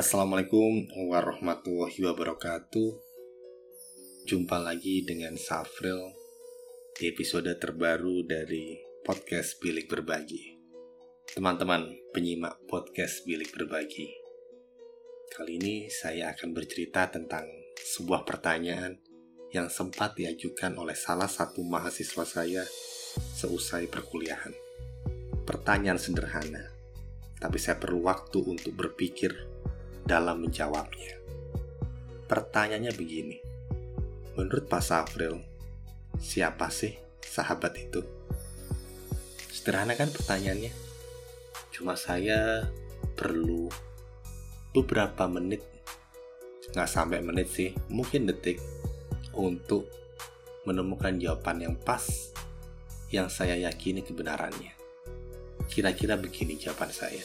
Assalamualaikum warahmatullahi wabarakatuh. Jumpa lagi dengan Safril Di episode terbaru dari Podcast Bilik Berbagi. Teman-teman penyimak Podcast Bilik Berbagi. Kali ini saya akan bercerita tentang sebuah pertanyaan Yang sempat diajukan oleh salah satu mahasiswa saya Seusai perkuliahan. Pertanyaan sederhana Tapi saya perlu waktu untuk berpikir dalam menjawabnya. Pertanyaannya begini, menurut Pak Safril, siapa sih sahabat itu? Sederhana kan pertanyaannya? Cuma saya perlu beberapa menit, nggak sampai menit sih, mungkin detik, untuk menemukan jawaban yang pas yang saya yakini kebenarannya. Kira-kira begini jawaban saya.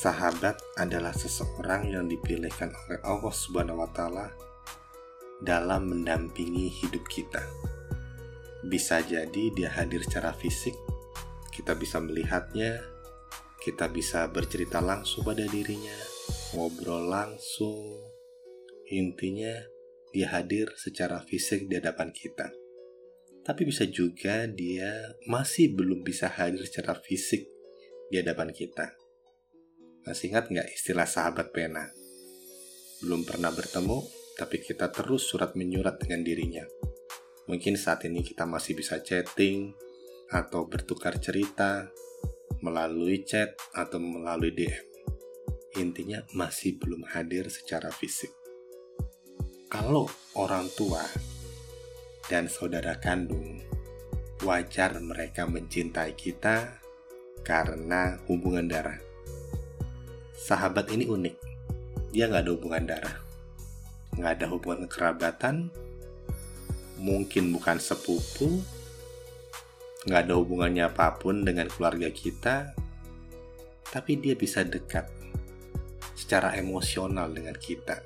Sahabat adalah seseorang yang dipilihkan oleh Allah Subhanahu wa taala dalam mendampingi hidup kita. Bisa jadi dia hadir secara fisik, kita bisa melihatnya, kita bisa bercerita langsung pada dirinya, ngobrol langsung. Intinya, dia hadir secara fisik di hadapan kita. Tapi bisa juga dia masih belum bisa hadir secara fisik di hadapan kita masih ingat nggak istilah sahabat pena? Belum pernah bertemu, tapi kita terus surat menyurat dengan dirinya. Mungkin saat ini kita masih bisa chatting atau bertukar cerita melalui chat atau melalui DM. Intinya masih belum hadir secara fisik. Kalau orang tua dan saudara kandung, wajar mereka mencintai kita karena hubungan darah sahabat ini unik. Dia nggak ada hubungan darah, nggak ada hubungan kerabatan, mungkin bukan sepupu, nggak ada hubungannya apa pun dengan keluarga kita, tapi dia bisa dekat secara emosional dengan kita.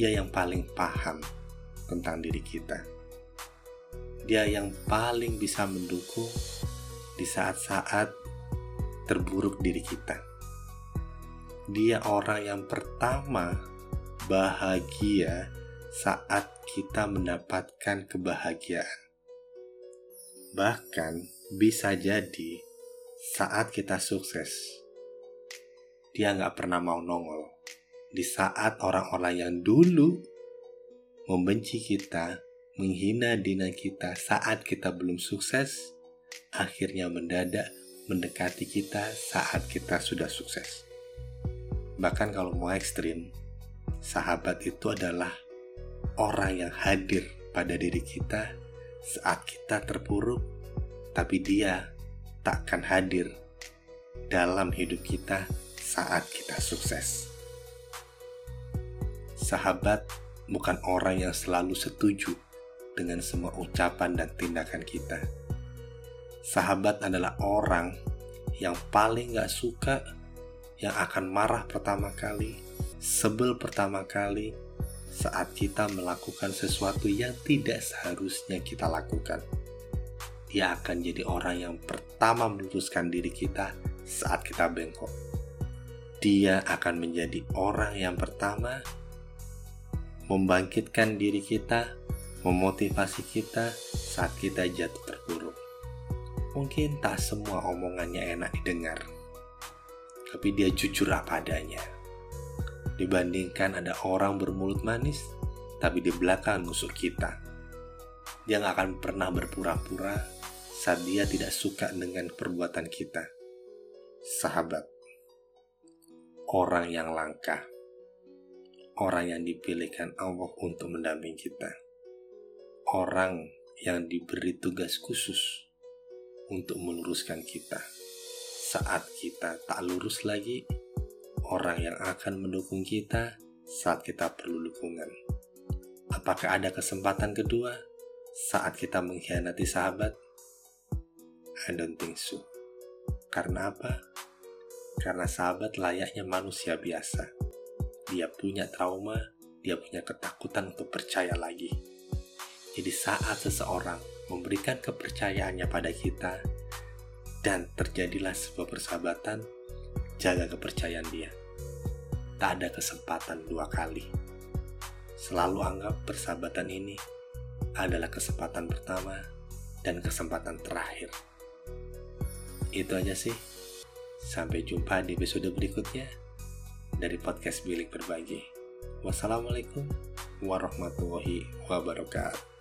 Dia yang paling paham tentang diri kita. Dia yang paling bisa mendukung di saat-saat terburuk diri kita dia orang yang pertama bahagia saat kita mendapatkan kebahagiaan. Bahkan bisa jadi saat kita sukses, dia nggak pernah mau nongol. Di saat orang-orang yang dulu membenci kita, menghina dina kita saat kita belum sukses, akhirnya mendadak mendekati kita saat kita sudah sukses. Bahkan kalau mau ekstrim, sahabat itu adalah orang yang hadir pada diri kita saat kita terpuruk, tapi dia takkan hadir dalam hidup kita saat kita sukses. Sahabat bukan orang yang selalu setuju dengan semua ucapan dan tindakan kita. Sahabat adalah orang yang paling gak suka yang akan marah pertama kali, sebel pertama kali saat kita melakukan sesuatu yang tidak seharusnya kita lakukan. Dia akan jadi orang yang pertama meluruskan diri kita saat kita bengkok. Dia akan menjadi orang yang pertama membangkitkan diri kita, memotivasi kita saat kita jatuh terpuruk. Mungkin tak semua omongannya enak didengar tapi dia jujur apa adanya. Dibandingkan ada orang bermulut manis, tapi di belakang nusuk kita. Dia nggak akan pernah berpura-pura saat dia tidak suka dengan perbuatan kita. Sahabat, orang yang langka, orang yang dipilihkan Allah untuk mendampingi kita, orang yang diberi tugas khusus untuk meluruskan kita saat kita tak lurus lagi, orang yang akan mendukung kita saat kita perlu dukungan. Apakah ada kesempatan kedua saat kita mengkhianati sahabat? I don't think so. Karena apa? Karena sahabat layaknya manusia biasa. Dia punya trauma, dia punya ketakutan untuk percaya lagi. Jadi saat seseorang memberikan kepercayaannya pada kita, dan terjadilah sebuah persahabatan, jaga kepercayaan dia. tak ada kesempatan dua kali. Selalu anggap persahabatan ini adalah kesempatan pertama dan kesempatan terakhir. Itu aja sih. Sampai jumpa di episode berikutnya dari podcast Bilik Berbagi. Wassalamualaikum warahmatullahi wabarakatuh.